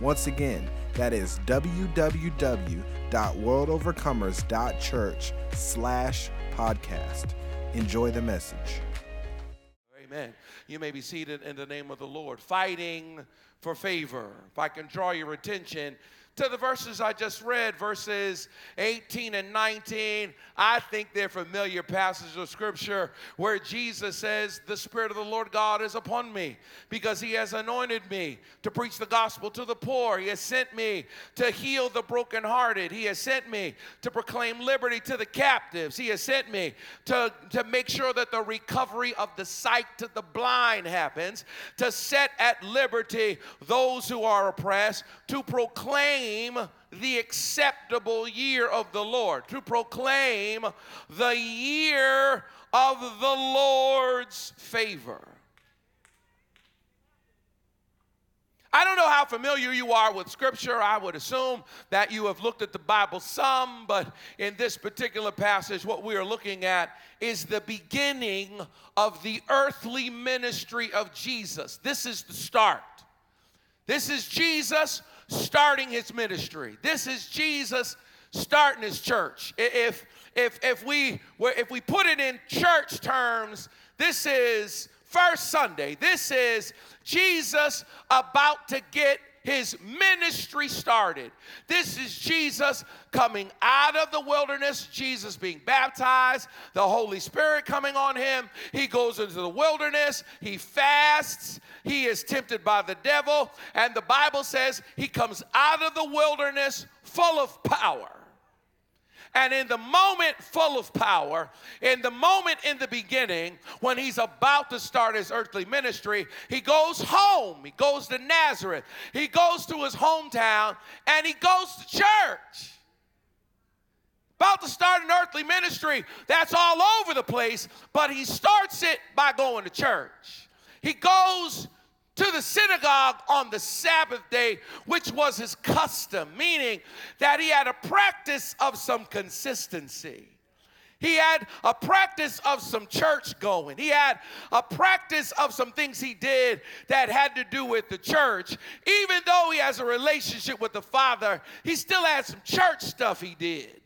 Once again, that is www.worldovercomers.church slash podcast. Enjoy the message. Amen. You may be seated in the name of the Lord. Fighting for favor. If I can draw your attention to the verses I just read, verses 18 and 19. I think they're familiar passages of scripture where Jesus says, The Spirit of the Lord God is upon me because he has anointed me to preach the gospel to the poor. He has sent me to heal the brokenhearted. He has sent me to proclaim liberty to the captives. He has sent me to, to make sure that the recovery of the sight to the blind happens, to set at liberty those who are oppressed, to proclaim proclaim the acceptable year of the Lord, to proclaim the year of the Lord's favor. I don't know how familiar you are with Scripture. I would assume that you have looked at the Bible some, but in this particular passage, what we are looking at is the beginning of the earthly ministry of Jesus. This is the start. This is Jesus starting his ministry. This is Jesus starting his church. If if if we if we put it in church terms, this is first Sunday. This is Jesus about to get his ministry started. This is Jesus coming out of the wilderness, Jesus being baptized, the Holy Spirit coming on him. He goes into the wilderness, he fasts, he is tempted by the devil, and the Bible says he comes out of the wilderness full of power. And in the moment full of power, in the moment in the beginning, when he's about to start his earthly ministry, he goes home. He goes to Nazareth. He goes to his hometown and he goes to church. About to start an earthly ministry that's all over the place, but he starts it by going to church. He goes to the synagogue on the Sabbath day, which was his custom, meaning that he had a practice of some consistency. He had a practice of some church going. He had a practice of some things he did that had to do with the church. Even though he has a relationship with the Father, he still had some church stuff he did.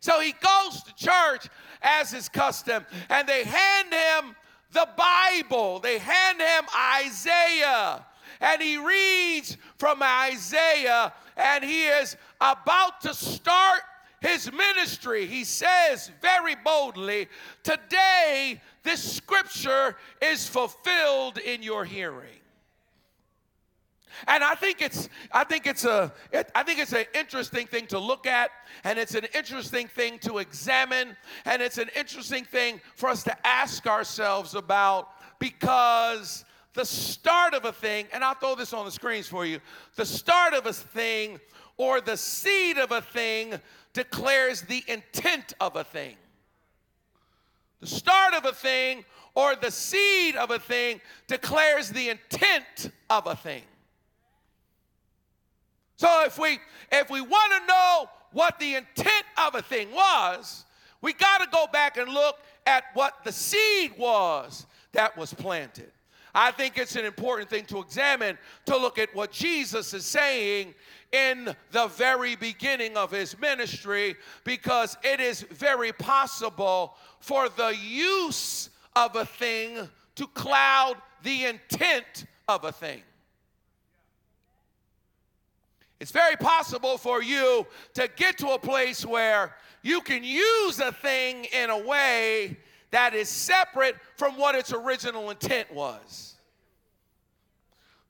So he goes to church as his custom, and they hand him the Bible. They hand him Isaiah, and he reads from Isaiah, and he is about to start his ministry. He says very boldly, Today, this scripture is fulfilled in your hearing. And I think it's I think it's a it, I think it's an interesting thing to look at and it's an interesting thing to examine and it's an interesting thing for us to ask ourselves about because the start of a thing and I'll throw this on the screens for you. The start of a thing or the seed of a thing declares the intent of a thing. The start of a thing or the seed of a thing declares the intent of a thing. So if we if we want to know what the intent of a thing was, we got to go back and look at what the seed was that was planted. I think it's an important thing to examine to look at what Jesus is saying in the very beginning of his ministry because it is very possible for the use of a thing to cloud the intent of a thing. It's very possible for you to get to a place where you can use a thing in a way that is separate from what its original intent was.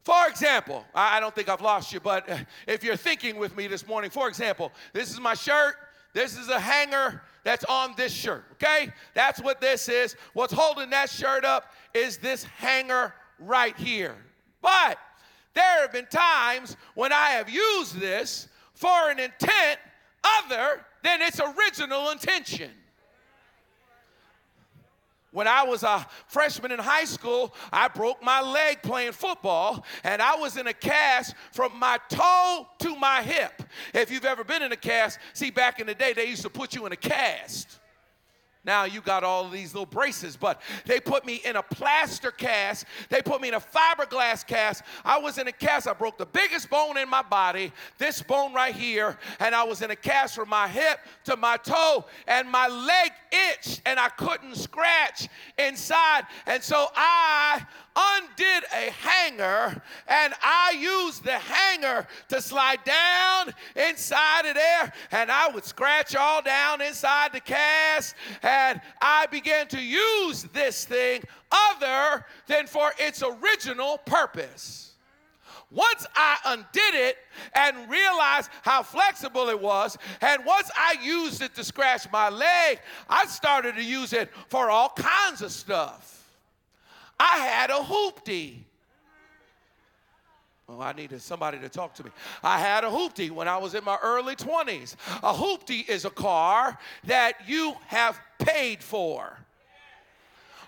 For example, I don't think I've lost you, but if you're thinking with me this morning, for example, this is my shirt, this is a hanger that's on this shirt, okay? That's what this is. What's holding that shirt up is this hanger right here. But there have been times when I have used this for an intent other than its original intention. When I was a freshman in high school, I broke my leg playing football, and I was in a cast from my toe to my hip. If you've ever been in a cast, see, back in the day, they used to put you in a cast. Now you got all these little braces, but they put me in a plaster cast. They put me in a fiberglass cast. I was in a cast. I broke the biggest bone in my body, this bone right here, and I was in a cast from my hip to my toe, and my leg itched, and I couldn't scratch inside. And so I undid a hanger and I used the hanger to slide down inside of there and I would scratch all down inside the cast and I began to use this thing other than for its original purpose. Once I undid it and realized how flexible it was, and once I used it to scratch my leg, I started to use it for all kinds of stuff. I had a hoopty. Well, I needed somebody to talk to me. I had a hoopty when I was in my early 20s. A hoopty is a car that you have paid for.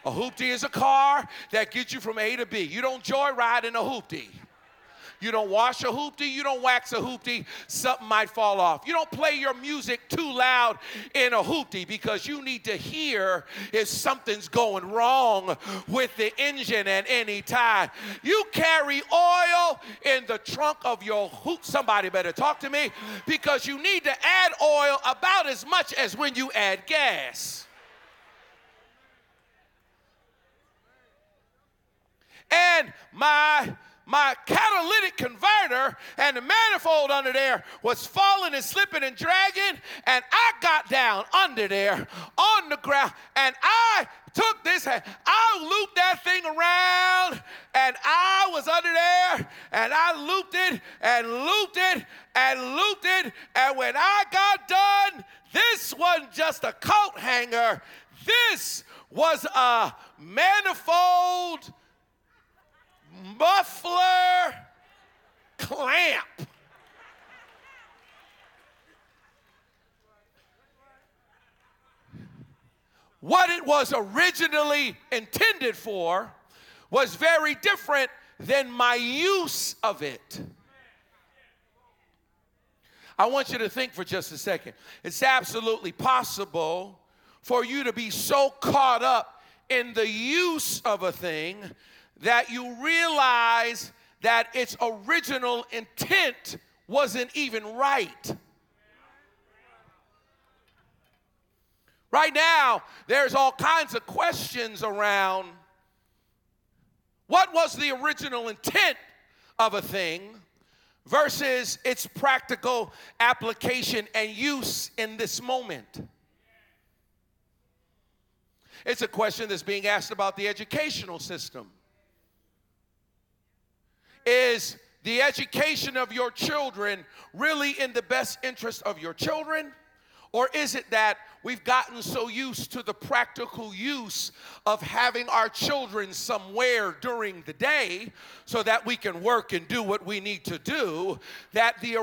A hoopty is a car that gets you from A to B. You don't joyride in a hoopty. You don't wash a hoopty, you don't wax a hoopty, something might fall off. You don't play your music too loud in a hoopty because you need to hear if something's going wrong with the engine at any time. You carry oil in the trunk of your hoop. Somebody better talk to me because you need to add oil about as much as when you add gas. And my my catalytic converter and the manifold under there was falling and slipping and dragging, and I got down under there on the ground, and I took this, hand. I looped that thing around, and I was under there, and I looped it and looped it and looped it, and when I got done, this wasn't just a coat hanger, this was a manifold muffler clamp. What it was originally intended for was very different than my use of it. I want you to think for just a second. It's absolutely possible for you to be so caught up in the use of a thing that you realize that its original intent wasn't even right. Right now, there's all kinds of questions around what was the original intent of a thing versus its practical application and use in this moment. It's a question that's being asked about the educational system. Is the education of your children really in the best interest of your children? Or is it that we've gotten so used to the practical use of having our children somewhere during the day so that we can work and do what we need to do that the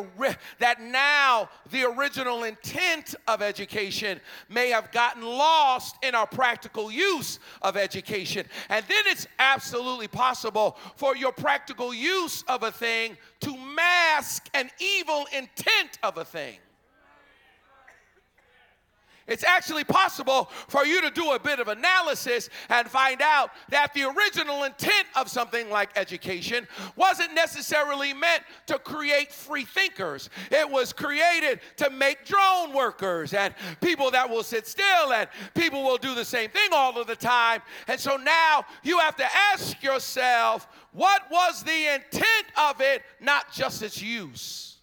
that now the original intent of education may have gotten lost in our practical use of education? And then it's absolutely possible for your practical use of a thing to mask an evil intent of a thing it's actually possible for you to do a bit of analysis and find out that the original intent of something like education wasn't necessarily meant to create free thinkers. It was created to make drone workers and people that will sit still and people will do the same thing all of the time. And so now you have to ask yourself, what was the intent of it, not just its use?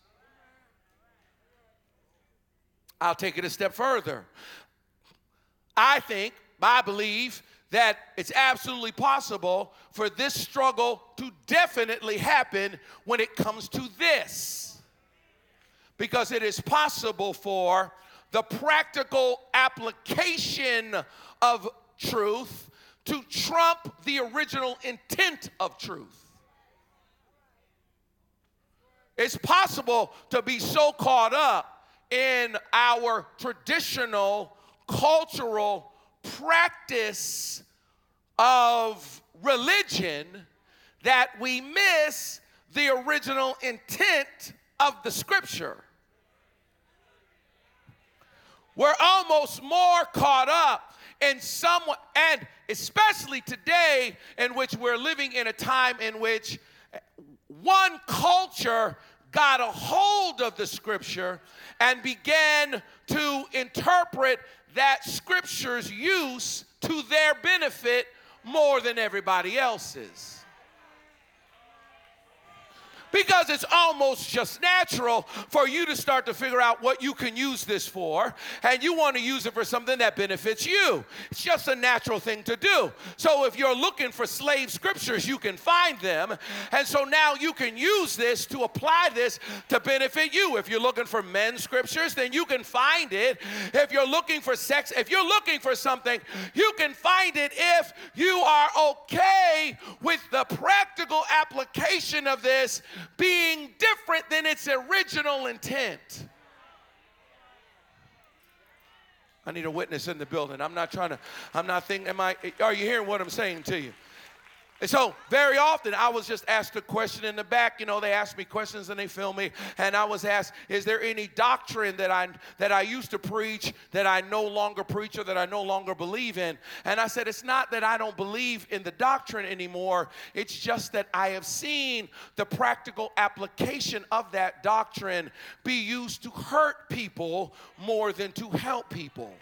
I'll take it a step further. I think, I believe, that it's absolutely possible for this struggle to definitely happen when it comes to this. Because it is possible for the practical application of truth to trump the original intent of truth. it's possible to be so caught up in our traditional cultural practice of religion that we miss the original intent of the scripture. We're almost more caught up in someone, and especially today, in which we're living in a time in which one culture got a hold of the scripture and began to interpret that scripture's use to their benefit more than everybody else's because it's almost just natural for you to start to figure out what you can use this for, and you want to use it for something that benefits you. It's just a natural thing to do. So if you're looking for slave scriptures, you can find them, and so now you can use this to apply this to benefit you. If you're looking for men's scriptures, then you can find it. If you're looking for sex, if you're looking for something, you can find it if you are okay with the practical application of this being different than its original intent. I need a witness in the building. I'm not trying to, I'm not thinking, am I, are you hearing what I'm saying to you? And so, very often, I was just asked a question in the back. You know, they ask me questions and they film me. And I was asked, Is there any doctrine that I, that I used to preach that I no longer preach or that I no longer believe in? And I said, It's not that I don't believe in the doctrine anymore. It's just that I have seen the practical application of that doctrine be used to hurt people more than to help people.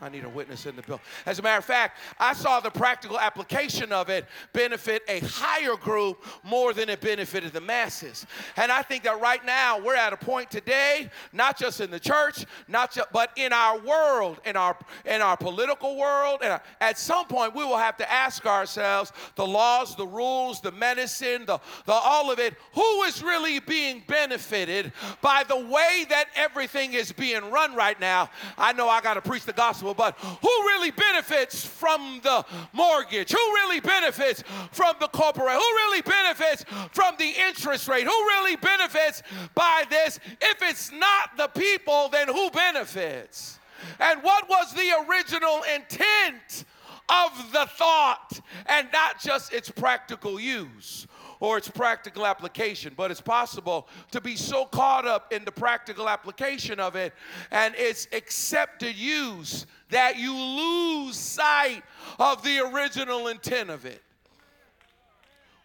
I need a witness in the bill. As a matter of fact, I saw the practical application of it benefit a higher group more than it benefited the masses. And I think that right now we're at a point today, not just in the church, not just, but in our world, in our in our political world, and at some point we will have to ask ourselves the laws, the rules, the medicine, the, the all of it, who is really being benefited by the way that everything is being run right now? I know I got to preach the gospel but who really benefits from the mortgage? Who really benefits from the corporate? Who really benefits from the interest rate? Who really benefits by this? If it's not the people, then who benefits? And what was the original intent of the thought and not just its practical use? Or its practical application. But it's possible to be so caught up in the practical application of it and its accepted use that you lose sight of the original intent of it.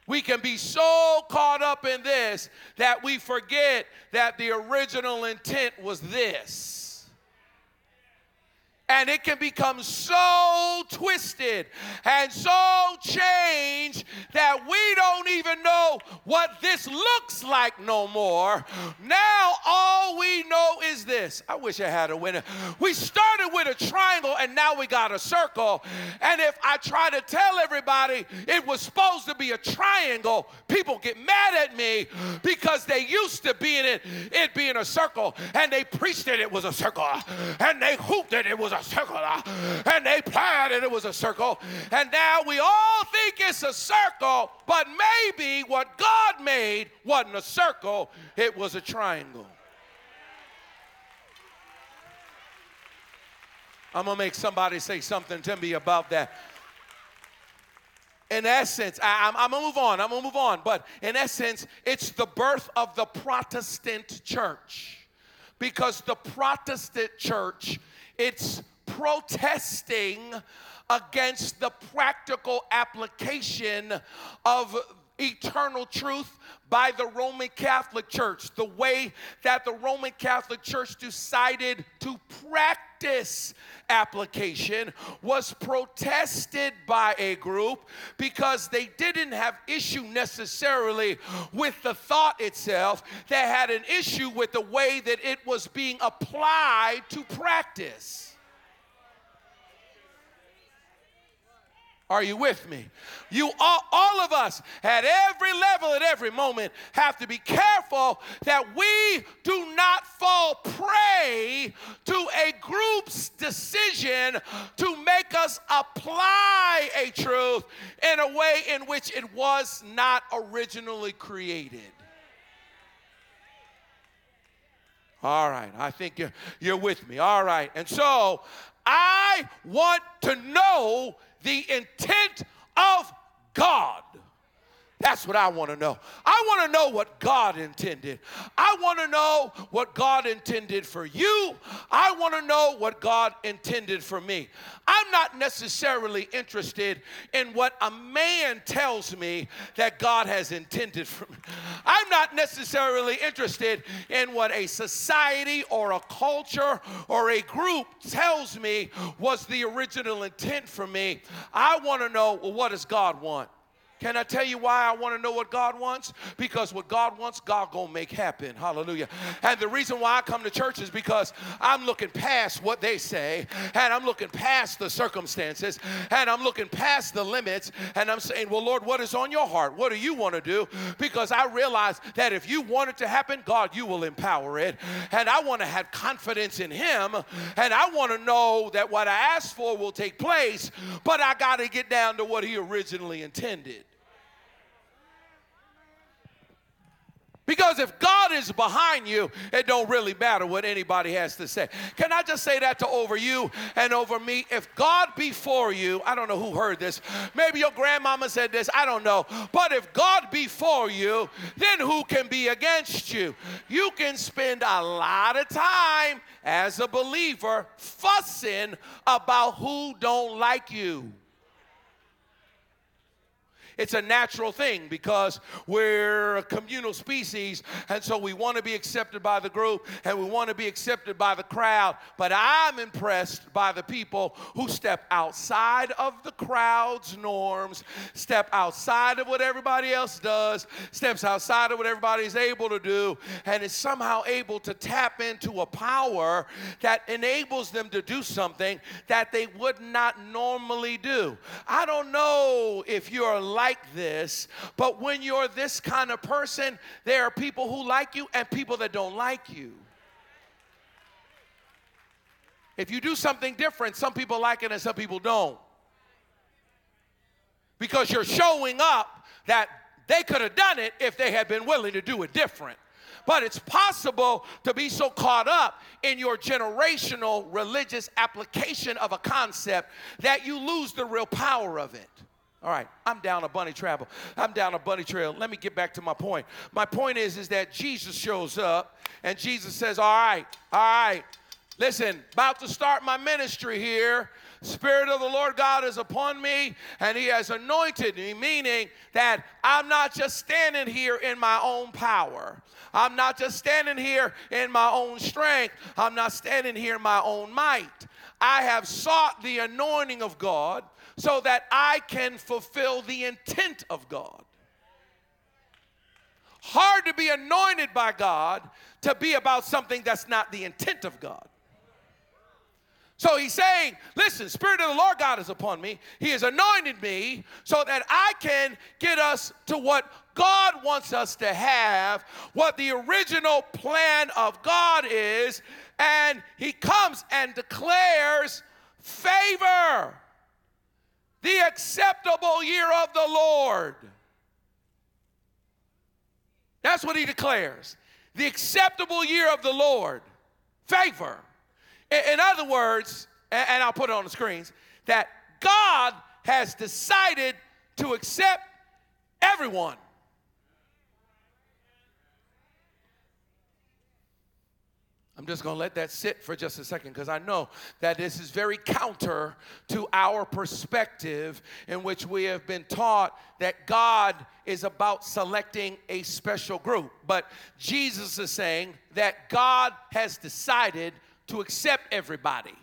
We can be so caught up in this that we forget that the original intent was this and it can become so twisted and so changed that we don't even know what this looks like no more. Now, all we know is this. I wish I had a winner. We started with a triangle and now we got a circle. And if I try to tell everybody it was supposed to be a triangle, people get mad at me because they used to be in it, it being a circle, and they preached it, it was a circle, and they hooped it, it was a circle. Uh, and they planned and it was a circle. And now we all think it's a circle, but maybe what God made wasn't a circle, it was a triangle. I'm to make somebody say something to me about that. In essence, I, am to move on. I'm to move on. But in essence, it's the birth of the Protestant church. Because the Protestant church, it's protesting against the practical application of eternal truth by the Roman Catholic Church, the way that the Roman Catholic Church decided to practice application was protested by a group because they didn't have issue necessarily with the thought itself. They had an issue with the way that it was being applied to practice Are you with me? You all, all of us at every level, at every moment, have to be careful that we do not fall prey to a group's decision to make us apply a truth in a way in which it was not originally created. All right, I think you're, you're with me. All right, and so I want to know the intent of God. That's what I want to know. I want to know what God intended. I want to know what God intended for you. I want to know what God intended for me. I'm not necessarily interested in what a man tells me that God has intended for me. I'm not necessarily interested in what a society or a culture or a group tells me was the original intent for me. I want to know well, what does God want? Can I tell you why I want to know what God wants? Because what God wants, God gonna make happen. Hallelujah. And the reason why I come to church is because I'm looking past what they say, and I'm looking past the circumstances, and I'm looking past the limits, and I'm saying, Well, Lord, what is on your heart? What do you want to do? Because I realize that if you want it to happen, God, you will empower it. And I want to have confidence in Him, and I want to know that what I asked for will take place, but I got to get down to what He originally intended. Because if God is behind you, it don't really matter what anybody has to say. Can I just say that to over you and over me? If God be for you, I don't know who heard this. Maybe your grandmama said this, I don't know. But if God be for you, then who can be against you? You can spend a lot of time as a believer fussing about who don't like you. It's a natural thing because we're a communal species, and so we want to be accepted by the group and we want to be accepted by the crowd. But I'm impressed by the people who step outside of the crowd's norms, step outside of what everybody else does, steps outside of what everybody is able to do, and is somehow able to tap into a power that enables them to do something that they would not normally do. I don't know if you're like this, but when you're this kind of person, there are people who like you and people that don't like you. If you do something different, some people like it and some people don't. Because you're showing up that they could have done it if they had been willing to do it different. But it's possible to be so caught up in your generational religious application of a concept that you lose the real power of it. All right, I'm down a bunny travel. I'm down a bunny trail. Let me get back to my point. My point is, is that Jesus shows up and Jesus says, All right, all right, listen, about to start my ministry here. Spirit of the Lord God is upon me, and He has anointed me, meaning that I'm not just standing here in my own power. I'm not just standing here in my own strength. I'm not standing here in my own might. I have sought the anointing of God so that I can fulfill the intent of God. Hard to be anointed by God to be about something that's not the intent of God. So he's saying, listen, Spirit of the Lord God is upon me. He has anointed me so that I can get us to what God wants us to have, what the original plan of God is. And he comes and declares favor the acceptable year of the Lord. That's what he declares. The acceptable year of the Lord. Favor. In, other words, and I'll put it on the screens, that God has decided to accept everyone. I'm just going to let that sit for just a second because I know that this is very counter to our perspective in which we have been taught that God is about selecting a special group. But Jesus is saying that God has decided to accept everybody.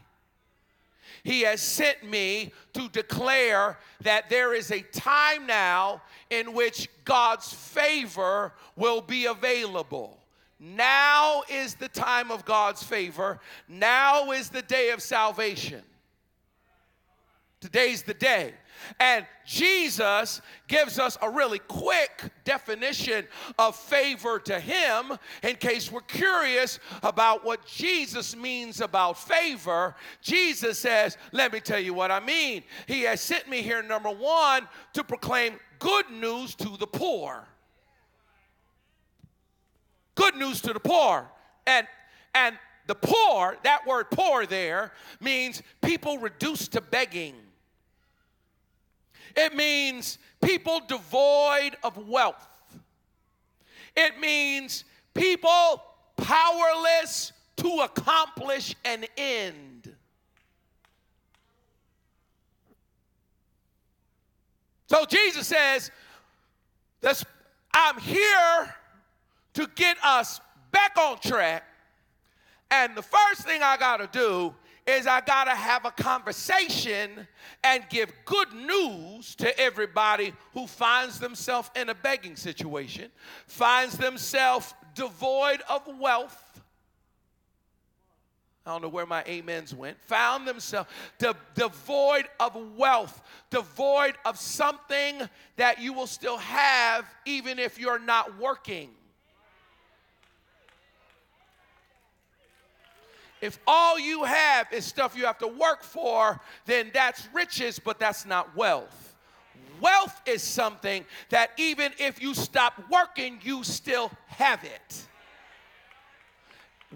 He has sent me to declare that there is a time now in which God's favor will be available. Now is the time of God's favor. Now is the day of salvation. Today's the day. And Jesus gives us a really quick definition of favor to Him in case we're curious about what Jesus means about favor. Jesus says, Let me tell you what I mean. He has sent me here, number one, to proclaim good news to the poor. Good news to the poor. And, and the poor, that word poor there, means people reduced to begging. It means people devoid of wealth. It means people powerless to accomplish an end. So Jesus says, I'm here to get us back on track. And the first thing I got to do is I got to have a conversation and give good news to everybody who finds themselves in a begging situation, finds themselves devoid of wealth. I don't know where my amens went. Found themselves de- devoid of wealth, devoid of something that you will still have even if you're not working. If all you have is stuff you have to work for, then that's riches, but that's not wealth. Wealth is something that even if you stop working, you still have it.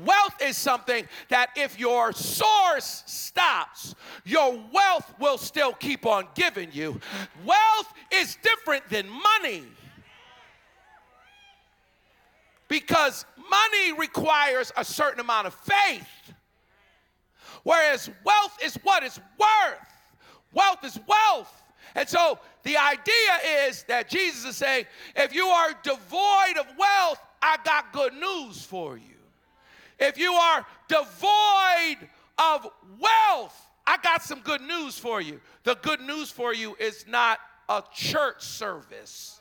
Wealth is something that if your source stops, your wealth will still keep on giving you. Wealth is different than money because money requires a certain amount of faith. Whereas wealth is what it's worth. Wealth is wealth. And so the idea is that Jesus is saying, if you are devoid of wealth, I got good news for you. If you are devoid of wealth, I got some good news for you. The good news for you is not a church service.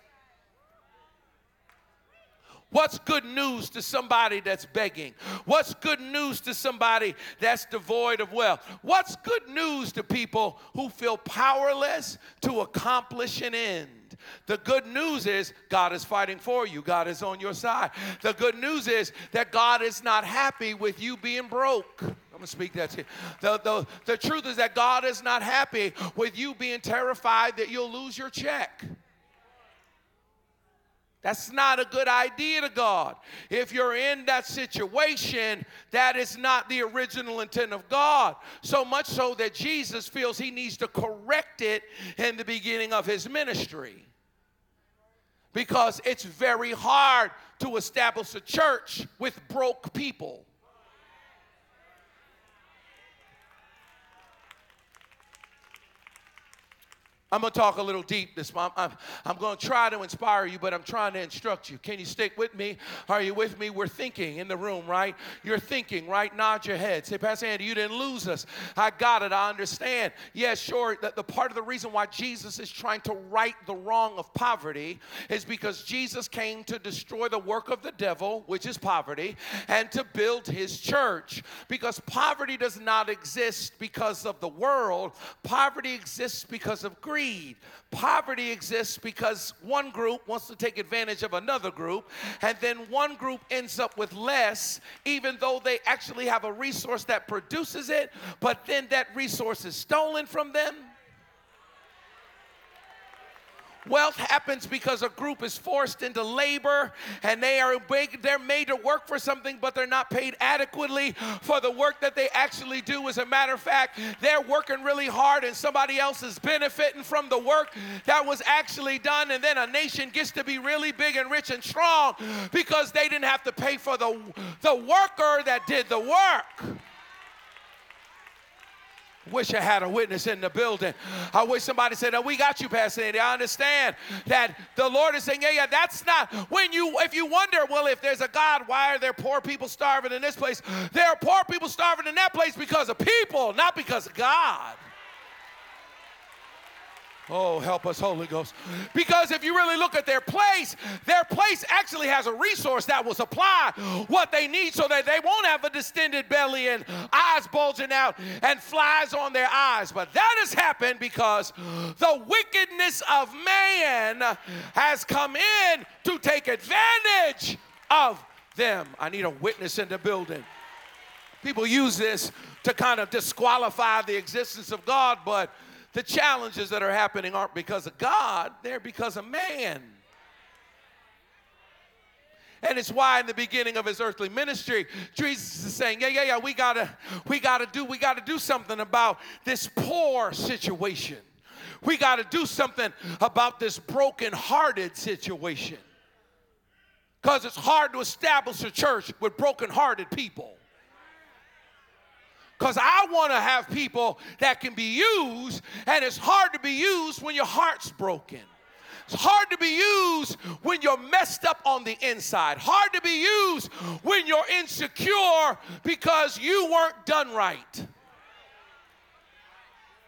What's good news to somebody that's begging? What's good news to somebody that's devoid of wealth? What's good news to people who feel powerless to accomplish an end? The good news is God is fighting for you. God is on your side. The good news is that God is not happy with you being broke. I'm gonna speak that to you. The, the, the truth is that God is not happy with you being terrified that you'll lose your check. That's not a good idea to God. If you're in that situation, that is not the original intent of God. So much so that Jesus feels he needs to correct it in the beginning of his ministry. Because it's very hard to establish a church with broke people. I'm going to talk a little deep this month. I'm, I'm going to try to inspire you, but I'm trying to instruct you. Can you stick with me? Are you with me? We're thinking in the room, right? You're thinking, right? Nod your head. Say, Pastor Andy, you didn't lose us. I got it. I understand. Yes, yeah, sure. The part of the reason why Jesus is trying to right the wrong of poverty is because Jesus came to destroy the work of the devil, which is poverty, and to build his church. Because poverty does not exist because of the world, poverty exists because of greed greed. Poverty exists because one group wants to take advantage of another group, and then one group ends up with less, even though they actually have a resource that produces it, but then that resource is stolen from them Wealth happens because a group is forced into labor and they are they're made to work for something, but they're not paid adequately for the work that they actually do. As a matter of fact, they're working really hard and somebody else is benefiting from the work that was actually done. And then a nation gets to be really big and rich and strong because they didn't have to pay for the, the worker that did the work. Wish I had a witness in the building. I wish somebody said, oh, "We got you, Pastor Andy." I understand that the Lord is saying, "Yeah, yeah." That's not when you. If you wonder, well, if there's a God, why are there poor people starving in this place? There are poor people starving in that place because of people, not because of God. Oh, help us, Holy Ghost. Because if you really look at their place, their place actually has a resource that will supply what they need so that they won't have a distended belly and eyes bulging out and flies on their eyes. But that has happened because the wickedness of man has come in to take advantage of them. I need a witness in the building. People use this to kind of disqualify the existence of God, but the challenges that are happening aren't because of God, they're because of man. And it's why in the beginning of his earthly ministry, Jesus is saying, Yeah, yeah, yeah, we gotta, we gotta do, we gotta do something about this poor situation. We gotta do something about this broken-hearted situation. Because it's hard to establish a church with broken-hearted people. Because I want to have people that can be used, and it's hard to be used when your heart's broken. It's hard to be used when you're messed up on the inside. Hard to be used when you're insecure because you weren't done right.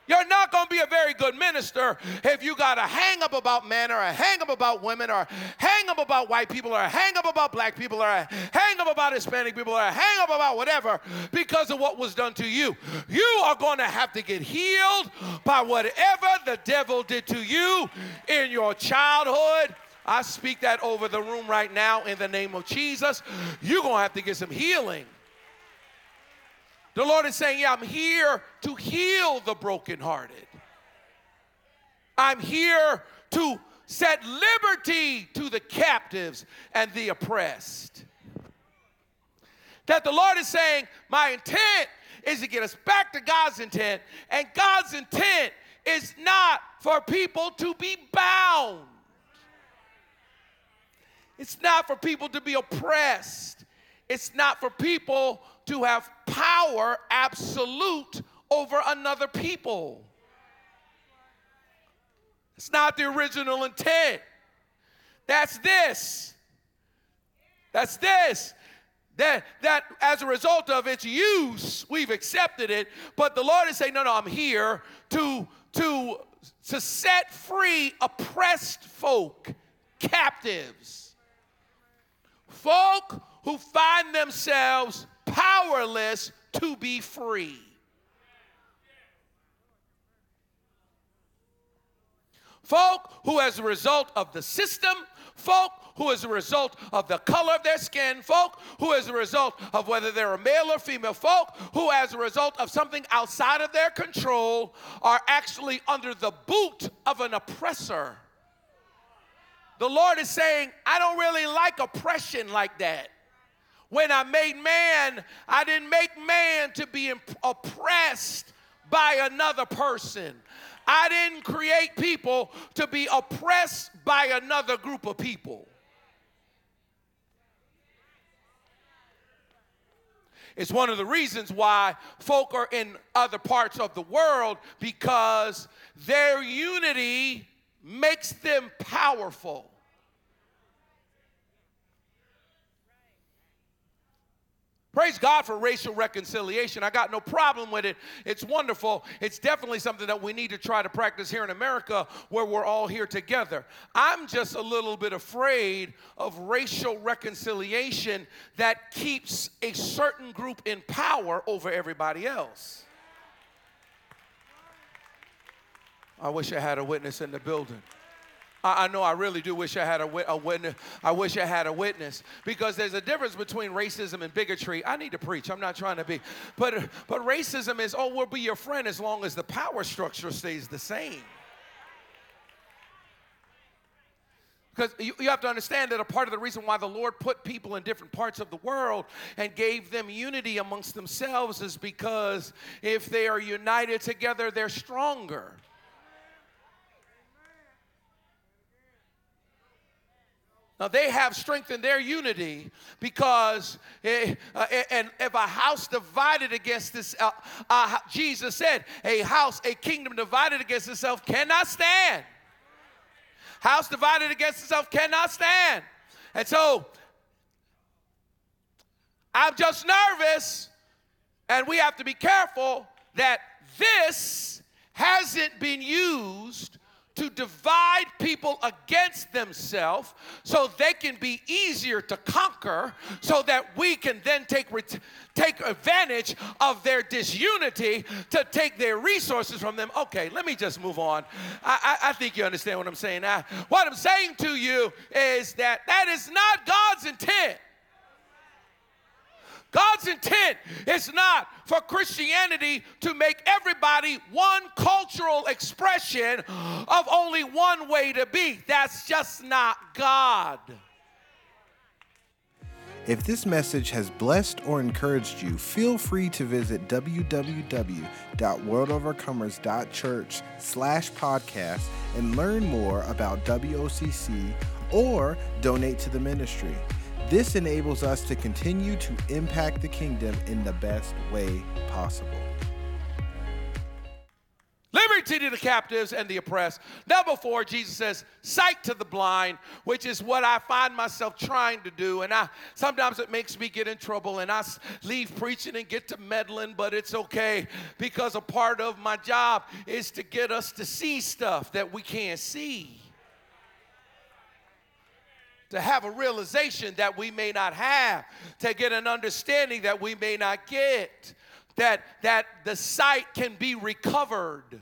You're not going to be a very good minister if you got a hang up about men or a hang up about women or hang up about white people or a hang up about black people or a hang up about Hispanic people or a hang up about whatever because of what was done to you. You are going to have to get healed by whatever the devil did to you in your childhood. I speak that over the room right now in the name of Jesus. You're going to have to get some healing. The Lord is saying, Yeah, I'm here to heal the brokenhearted. I'm here to set liberty to the captives and the oppressed. That the Lord is saying, My intent is to get us back to God's intent, and God's intent is not for people to be bound. It's not for people to be oppressed. It's not for people to have power absolute over another people. It's not the original intent. That's this. That's this. That, that as a result of its use, we've accepted it. But the Lord is saying, no, no, I'm here to, to, to set free oppressed folk, captives, folk who find themselves powerless to be free. Folk who, as a result of the system, folk who, as a result of the color of their skin, folk who, as a result of whether they're a male or female, folk who, as a result of something outside of their control, are actually under the boot of an oppressor. The Lord is saying, I don't really like oppression like that. When I made man, I didn't make man to be oppressed by another person. I didn't create people to be oppressed by another group of people. It's one of the reasons why folk are in other parts of the world because their unity makes them powerful. Praise God for racial reconciliation. I got no problem with it. It's wonderful. It's definitely something that we need to try to practice here in America where we're all here together. I'm just a little bit afraid of racial reconciliation that keeps a certain group in power over everybody else. I wish I had a witness in the building. I, I know I really do wish I had a, a witness. I wish I had a witness because there's a difference between racism and bigotry. I need to preach. I'm not trying to be, but but racism is oh we'll be your friend as long as the power structure stays the same. Because you, you, have to understand that a part of the reason why the Lord put people in different parts of the world and gave them unity amongst themselves is because if they are united together, they're stronger. Now they have strength in their unity because, uh, and if a house divided against this, uh, uh, Jesus said, a house, a kingdom divided against itself cannot stand. House divided against itself cannot stand. And so I'm just nervous, and we have to be careful that this hasn't been used to divide people against themselves so they can be easier to conquer, so that we can then take, take advantage of their disunity to take their resources from them. Okay, let me just move on. I, I, I think you understand what I'm saying now. What I'm saying to you is that that is not God's intent. God's intent is not for Christianity to make everybody one cultural expression of only one way to be. That's just not God. If this message has blessed or encouraged you, feel free to visit www.worldovercomers.church slash podcast and learn more about WOCC or donate to the ministry. This enables us to continue to impact the kingdom in the best way possible. Liberty to the captives and the oppressed. Number four, Jesus says, sight to the blind, which is what I find myself trying to do. And I sometimes it makes me get in trouble and I leave preaching and get to meddling, but it's okay because a part of my job is to get us to see stuff that we can't see to have a realization that we may not have, to get an understanding that we may not get, that, that the sight can be recovered.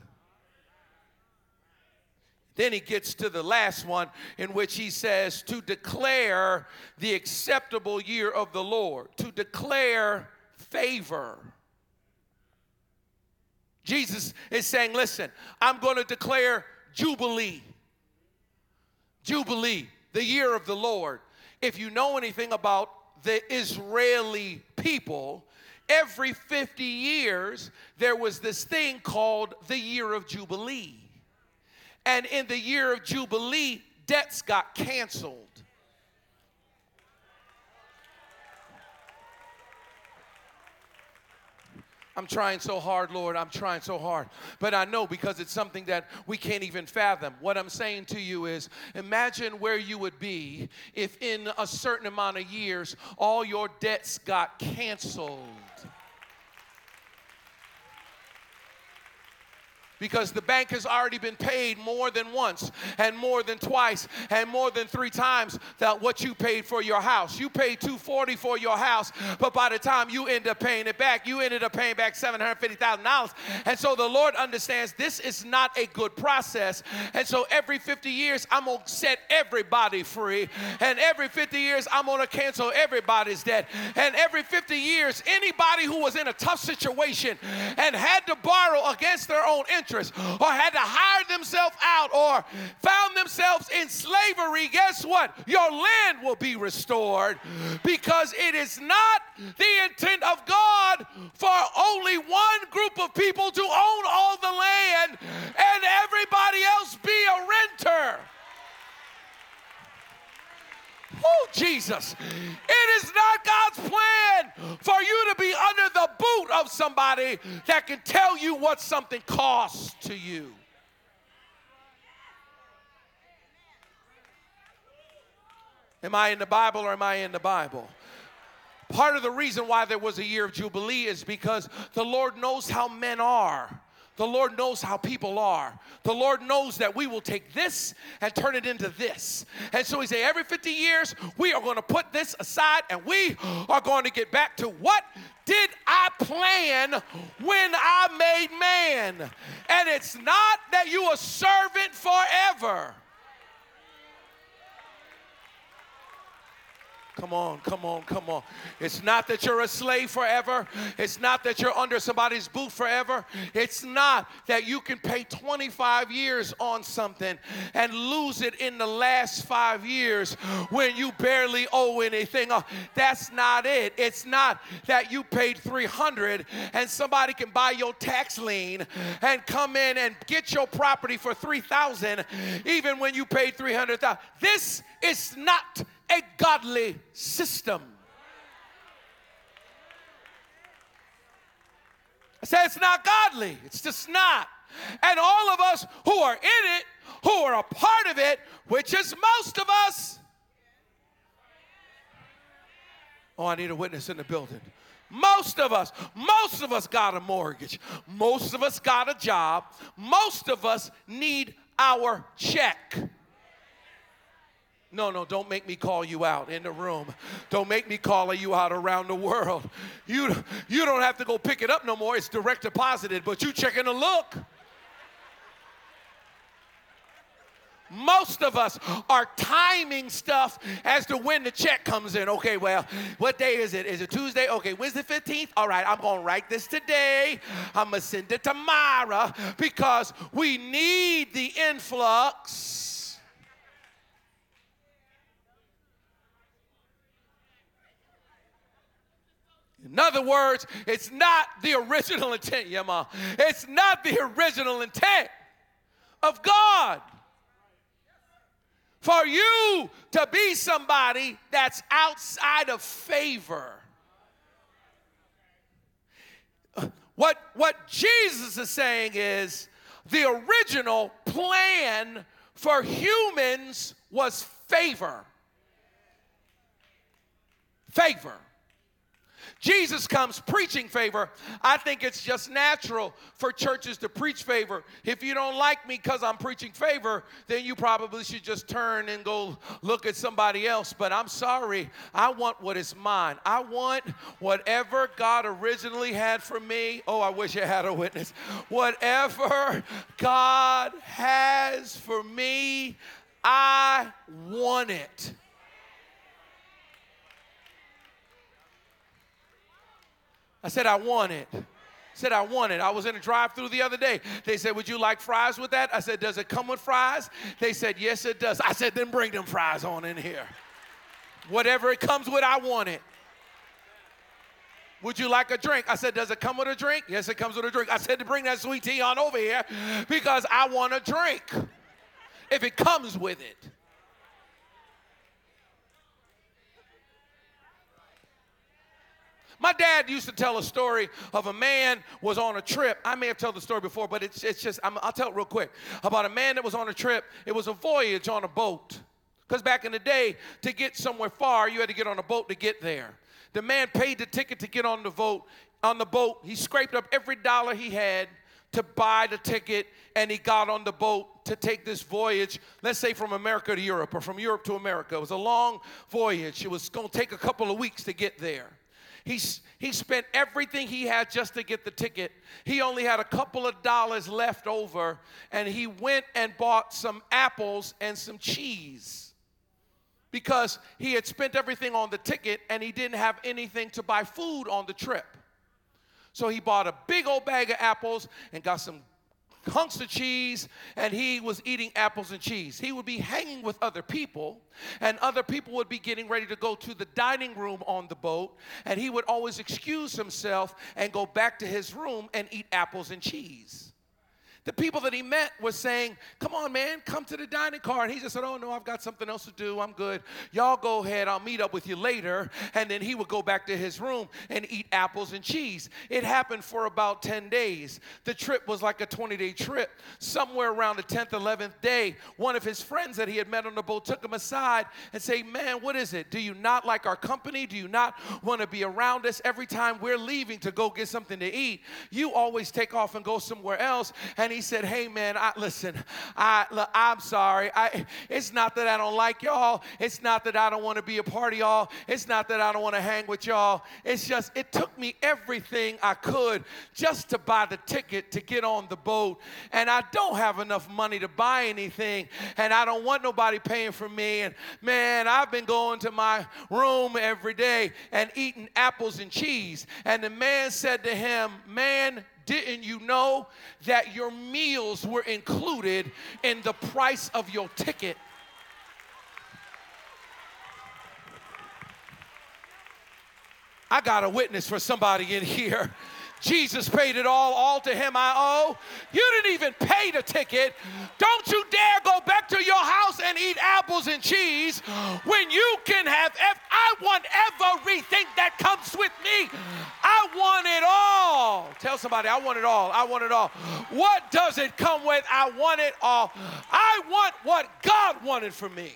Then he gets to the last one in which he says, to declare the acceptable year of the Lord, to declare favor. Jesus is saying, listen, I'm going to declare Jubilee. Jubilee the year of the Lord. If you know anything about the Israeli people, every 50 years there was this thing called the year of Jubilee. And in the year of Jubilee, debts got canceled. I'm trying so hard, Lord. I'm trying so hard. But I know because it's something that we can't even fathom. What I'm saying to you is imagine where you would be if in a certain amount of years all your debts got canceled. Because the bank has already been paid more than once and more than twice and more than three times that what you paid for your house. You paid 240 for your house, but by the time you end up paying it back, you ended up paying back $750,000. And so the Lord understands this is not a good process. And so every 50 years, I'm going to set everybody free. And every 50 years, I'm going to cancel everybody's debt. And every 50 years, anybody who was in a tough situation and had to borrow against their own interest or had to hire themselves out or found themselves in slavery, guess what? Your land will be restored because it is not the intent of God for only one group of people to own all the land and everybody else be a renter. Oh, Jesus. It is not God's plan for you to be under the boot of somebody that can tell you what something costs to you. Am I in the Bible or am I in the Bible? Part of the reason why there was a year of Jubilee is because the Lord knows how men are. The Lord knows how people are. The Lord knows that we will take this and turn it into this. And so he said, every 50 years, we are going to put this aside and we are going to get back to what did I plan when I made man? And it's not that you are servant forever. Come on, come on, come on. It's not that you're a slave forever. It's not that you're under somebody's boot forever. It's not that you can pay 25 years on something and lose it in the last five years when you barely owe anything. Uh, that's not it. It's not that you paid 300 and somebody can buy your tax lien and come in and get your property for 3,000 even when you paid 300,000. This is not a godly system. I say it's not godly. It's just not. And all of us who are in it, who are a part of it, which is most of us. Oh, I need a witness in the building. Most of us, most of us got a mortgage. Most of us got a job. Most of us need our check. No, no, don't make me call you out in the room. Don't make me call you out around the world. You, you don't have to go pick it up no more. It's direct deposited, but you checking a look. Most of us are timing stuff as to when the check comes in. Okay, well, what day is it? Is it Tuesday? Okay, when's the 15th? All right, I'm to write this today. I'm to send it to tomorrow because we need the influx. In other words, it's not the original intent, yeah, ma. It's not the original intent of God for you to be somebody that's outside of favor. What, what Jesus is saying is the original plan for humans was favor. Favor. Jesus comes preaching favor. I think it's just natural for churches to preach favor. If you don't like me because I'm preaching favor, then you probably should just turn and go look at somebody else. But I'm sorry, I want what is mine. I want whatever God originally had for me. Oh, I wish I had a witness. Whatever God has for me, I want it. I said, I want it. I said, I want it. I was in a drive through the other day. They said, Would you like fries with that? I said, Does it come with fries? They said, Yes, it does. I said, Then bring them fries on in here. Whatever it comes with, I want it. Would you like a drink? I said, Does it come with a drink? Yes, it comes with a drink. I said to bring that sweet tea on over here because I want a drink if it comes with it. My dad used to tell a story of a man was on a trip. I may have told the story before, but it's, it's just, i will tell it real quick. About a man that was on a trip. It was a voyage on a boat. Because back in the day, to get somewhere far, you had to get on a boat to get there. The man paid the ticket to get on the boat. On the boat, he scraped up every dollar he had to buy the ticket, and he got on the boat to take this voyage, let's say from America to Europe or from Europe to America. It was a long voyage. It was going to take a couple of weeks to get there. He's, he spent everything he had just to get the ticket. He only had a couple of dollars left over, and he went and bought some apples and some cheese because he had spent everything on the ticket and he didn't have anything to buy food on the trip. So he bought a big old bag of apples and got some hunks of cheese and he was eating apples and cheese. He would be hanging with other people, and other people would be getting ready to go to the dining room on the boat, and he would always excuse himself and go back to his room and eat apples and cheese. The people that he met were saying, Come on, man, come to the dining car. And he just said, Oh, no, I've got something else to do. I'm good. Y'all go ahead. I'll meet up with you later. And then he would go back to his room and eat apples and cheese. It happened for about 10 days. The trip was like a 20 day trip. Somewhere around the 10th, 11th day, one of his friends that he had met on the boat took him aside and say, Man, what is it? Do you not like our company? Do you not want to be around us every time we're leaving to go get something to eat? You always take off and go somewhere else. And he said, Hey, man, I, listen, I, I'm sorry. I, it's not that I don't like y'all. It's not that I don't want to be a part of y'all. It's not that I don't want to hang with y'all. It's just, it took me everything I could just to buy the ticket to get on the boat. And I don't have enough money to buy anything. And I don't want nobody paying for me. And man, I've been going to my room every day and eating apples and cheese. And the man said to him, Man, didn't you know that your meals were included in the price of your ticket? I got a witness for somebody in here. Jesus paid it all, all to him I owe. You didn't even pay the ticket. Don't you dare go back to your house and eat apples and cheese when you can have, ev- I want everything that comes with me. I want it all. Tell somebody, I want it all. I want it all. What does it come with? I want it all. I want what God wanted for me.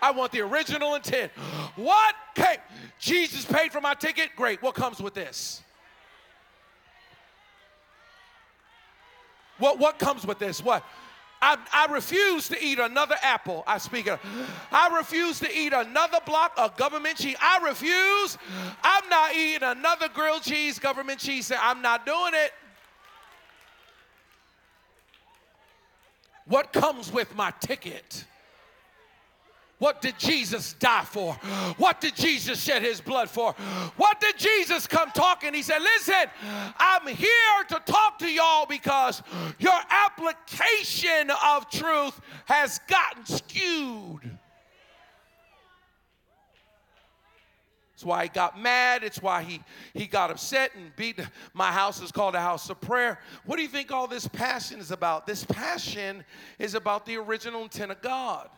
I want the original intent. What? Okay, Jesus paid for my ticket. Great. What comes with this? What, what comes with this? What? I, I, refuse to eat another apple. I speak it. I refuse to eat another block of government cheese. I refuse. I'm not eating another grilled cheese, government cheese. I'm not doing it. What comes with my ticket? What did Jesus die for? What did Jesus shed his blood for? What did Jesus come talking? He said, Listen, I'm here to talk to y'all because your application of truth has gotten skewed. It's why he got mad. It's why he, he got upset and beat. My house is called a house of prayer. What do you think all this passion is about? This passion is about the original intent of God.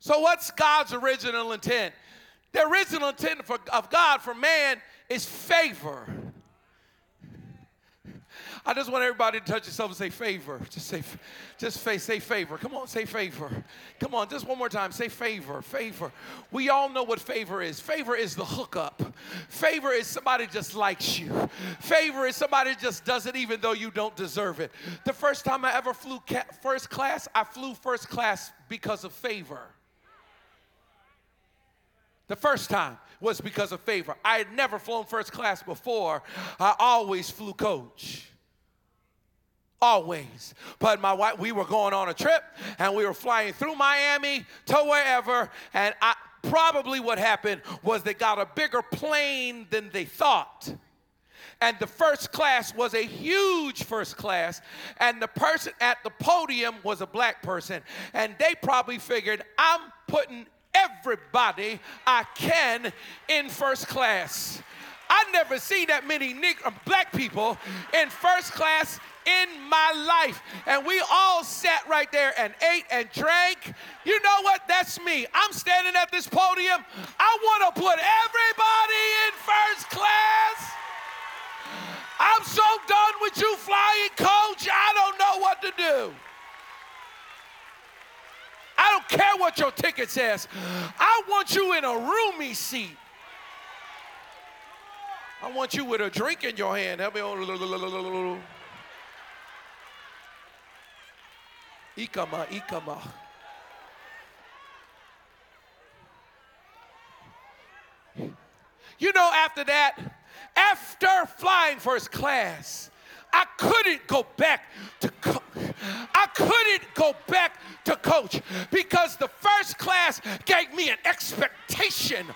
So, what's God's original intent? The original intent for, of God for man is favor. I just want everybody to touch yourself and say favor. Just say, just say, say favor. Come on, say favor. Come on, just one more time. Say favor, favor. We all know what favor is. Favor is the hookup. Favor is somebody just likes you. Favor is somebody just does it even though you don't deserve it. The first time I ever flew first class, I flew first class because of favor. The first time was because of favor. I had never flown first class before. I always flew coach. Always. But my wife, we were going on a trip and we were flying through Miami to wherever. And I, probably what happened was they got a bigger plane than they thought and the first class was a huge first class, and the person at the podium was a black person, and they probably figured, I'm putting everybody I can in first class. I never see that many Negro, uh, black people in first class in my life. And we all sat right there and ate and drank. You know what? That's me. I'm standing at this podium. I want to put everybody in first class. I'm so done with you flying coach. I don't know what to do. I don't care what your ticket says. I want you in a roomy seat. I want you with a drink in your hand. Help me on. Ikama, ikama. You know, after that, after flying first class, I couldn't go back to co- I couldn't go back to coach because the first class gave me an expectation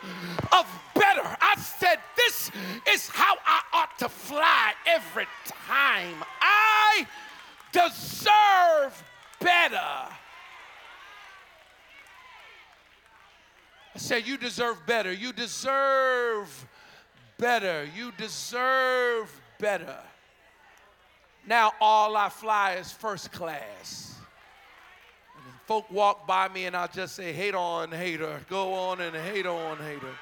of better. I said, This is how I ought to fly every time. I deserve better. I said, You deserve better. You deserve better. You deserve better. Now all I fly is first class. And folk walk by me and I just say, hate on, hater. Go on and hate on, hater.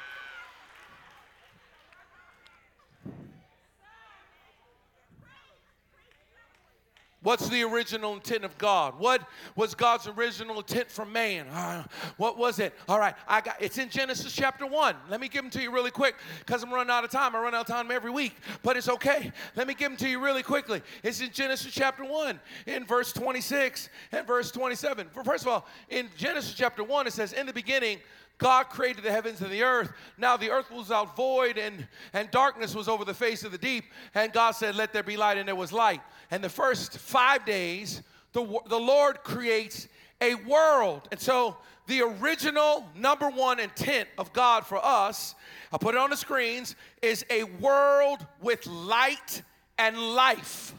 What's the original intent of God? What was God's original intent for man? Uh, what was it? All right, I got it's in Genesis chapter 1. Let me give them to you really quick because I'm running out of time. I run out of time every week, but it's okay. Let me give them to you really quickly. It's in Genesis chapter 1, in verse 26 and verse 27. First of all, in Genesis chapter 1, it says, In the beginning, God created the heavens and the earth. Now the earth was out void and, and darkness was over the face of the deep. And God said, Let there be light, and there was light. And the first five days, the, the Lord creates a world. And so the original number one intent of God for us, I'll put it on the screens, is a world with light and life.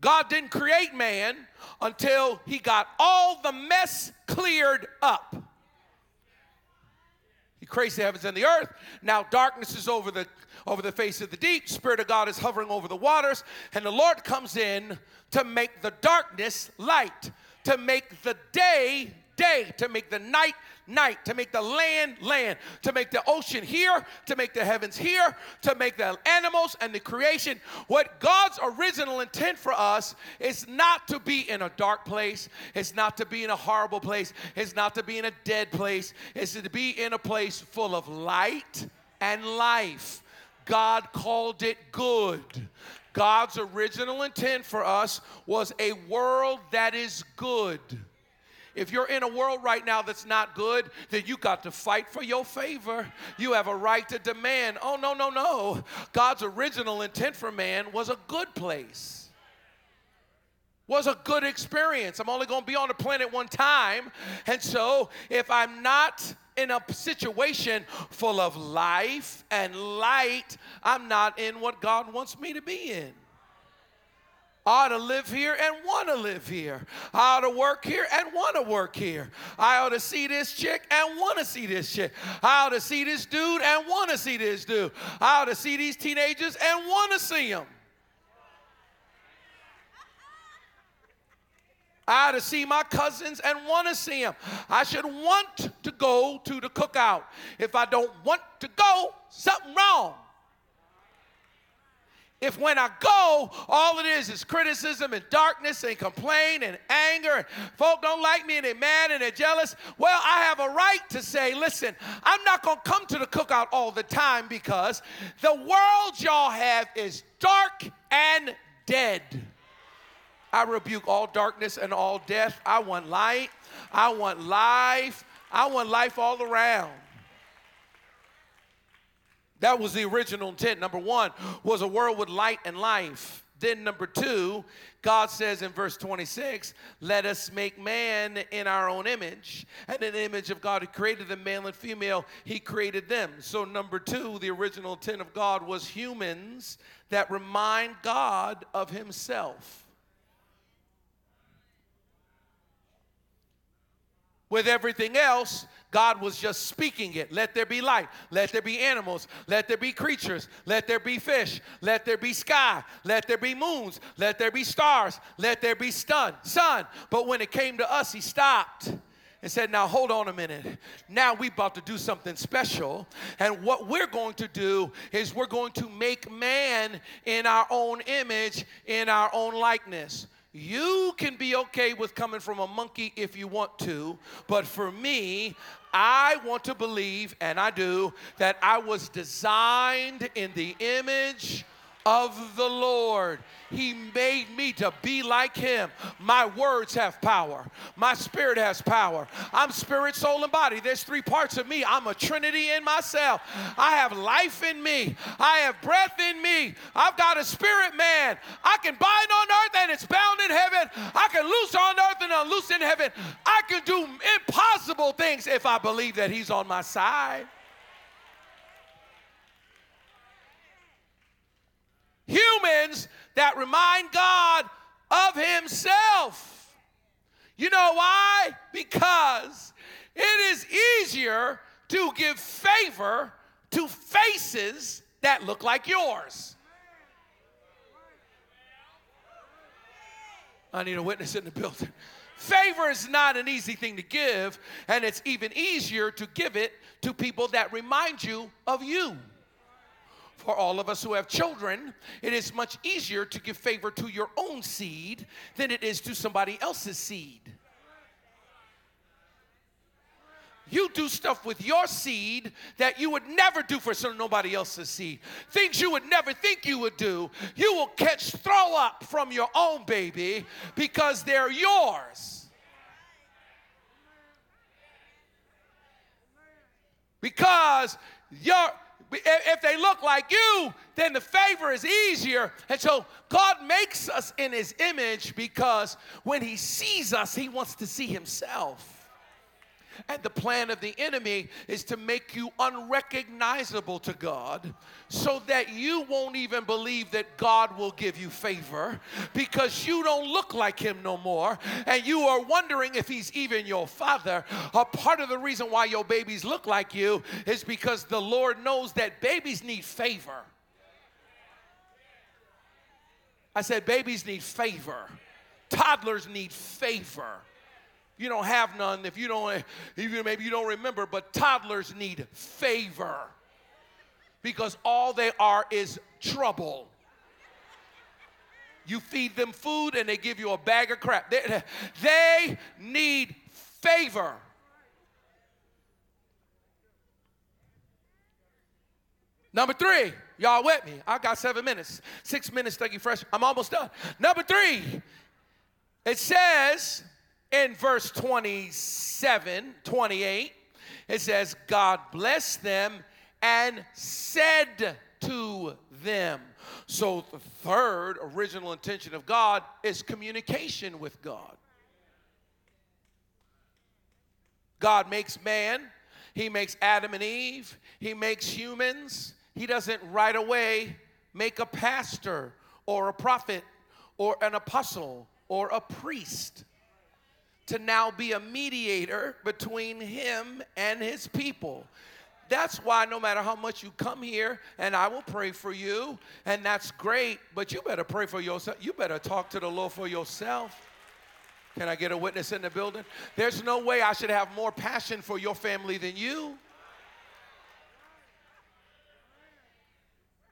God didn't create man until he got all the mess cleared up. He creates the heavens and the earth. Now darkness is over the over the face of the deep. Spirit of God is hovering over the waters, and the Lord comes in to make the darkness light, to make the day day, to make the night night, to make the land land, to make the ocean here, to make the heavens here, to make the animals and the creation. What God's original intent for us is not to be in a dark place, it's not to be in a horrible place, it's not to be in a dead place, it's to be in a place full of light and life. God called it good. God's original intent for us was a world that is good. If you're in a world right now that's not good, then you got to fight for your favor. You have a right to demand. Oh, no, no, no. God's original intent for man was a good place was a good experience. I'm only going to be on the planet one time. And so, if I'm not in a situation full of life and light, I'm not in what God wants me to be in. I ought to live here and want to live here. I ought to work here and want to work here. I ought to see this chick and want to see this chick. I ought to see this dude and want to see this dude. I ought to see these teenagers and want to see them. I ought to see my cousins and want to see them. I should want to go to the cookout. If I don't want to go, something wrong. If when I go, all it is is criticism and darkness and complaint and anger, and folk don't like me and they're mad and they're jealous, well, I have a right to say, listen, I'm not going to come to the cookout all the time because the world y'all have is dark and dead. I rebuke all darkness and all death. I want light. I want life. I want life all around. That was the original intent. Number one was a world with light and life. Then, number two, God says in verse 26, let us make man in our own image. And in the image of God, He created them, male and female, He created them. So, number two, the original intent of God was humans that remind God of Himself. With everything else, God was just speaking it. Let there be light. Let there be animals. Let there be creatures. Let there be fish. Let there be sky. Let there be moons. Let there be stars. Let there be sun. Sun. But when it came to us, he stopped and said, Now hold on a minute. Now we're about to do something special. And what we're going to do is we're going to make man in our own image, in our own likeness. You can be okay with coming from a monkey if you want to, but for me, I want to believe, and I do, that I was designed in the image of the Lord. He made me to be like him. My words have power. My spirit has power. I'm spirit, soul, and body. There's three parts of me. I'm a trinity in myself. I have life in me. I have breath in me. I've got a spirit man. I can bind on earth and it's bound in heaven. I can loose on earth and unloose in heaven. I can do impossible things if I believe that he's on my side. Humans that remind God of Himself. You know why? Because it is easier to give favor to faces that look like yours. I need a witness in the building. Favor is not an easy thing to give, and it's even easier to give it to people that remind you of you for all of us who have children, it is much easier to give favor to your own seed than it is to somebody else's seed. You do stuff with your seed that you would never do for some nobody else's seed. Things you would never think you would do. You will catch throw up from your own baby because they're yours. Because your if they look like you, then the favor is easier. And so God makes us in his image because when he sees us, he wants to see himself. And the plan of the enemy is to make you unrecognizable to God so that you won't even believe that God will give you favor because you don't look like Him no more. And you are wondering if He's even your Father. A part of the reason why your babies look like you is because the Lord knows that babies need favor. I said, babies need favor, toddlers need favor you don't have none, if you don't, maybe you don't remember, but toddlers need favor because all they are is trouble. You feed them food and they give you a bag of crap. They, they need favor. Number three, Y'all with me? I got seven minutes. Six minutes, Dougie Fresh. I'm almost done. Number three, it says in verse 27, 28, it says, God blessed them and said to them. So the third original intention of God is communication with God. God makes man, He makes Adam and Eve, He makes humans. He doesn't right away make a pastor or a prophet or an apostle or a priest to now be a mediator between him and his people. That's why no matter how much you come here, and I will pray for you, and that's great, but you better pray for yourself. You better talk to the Lord for yourself. Can I get a witness in the building? There's no way I should have more passion for your family than you.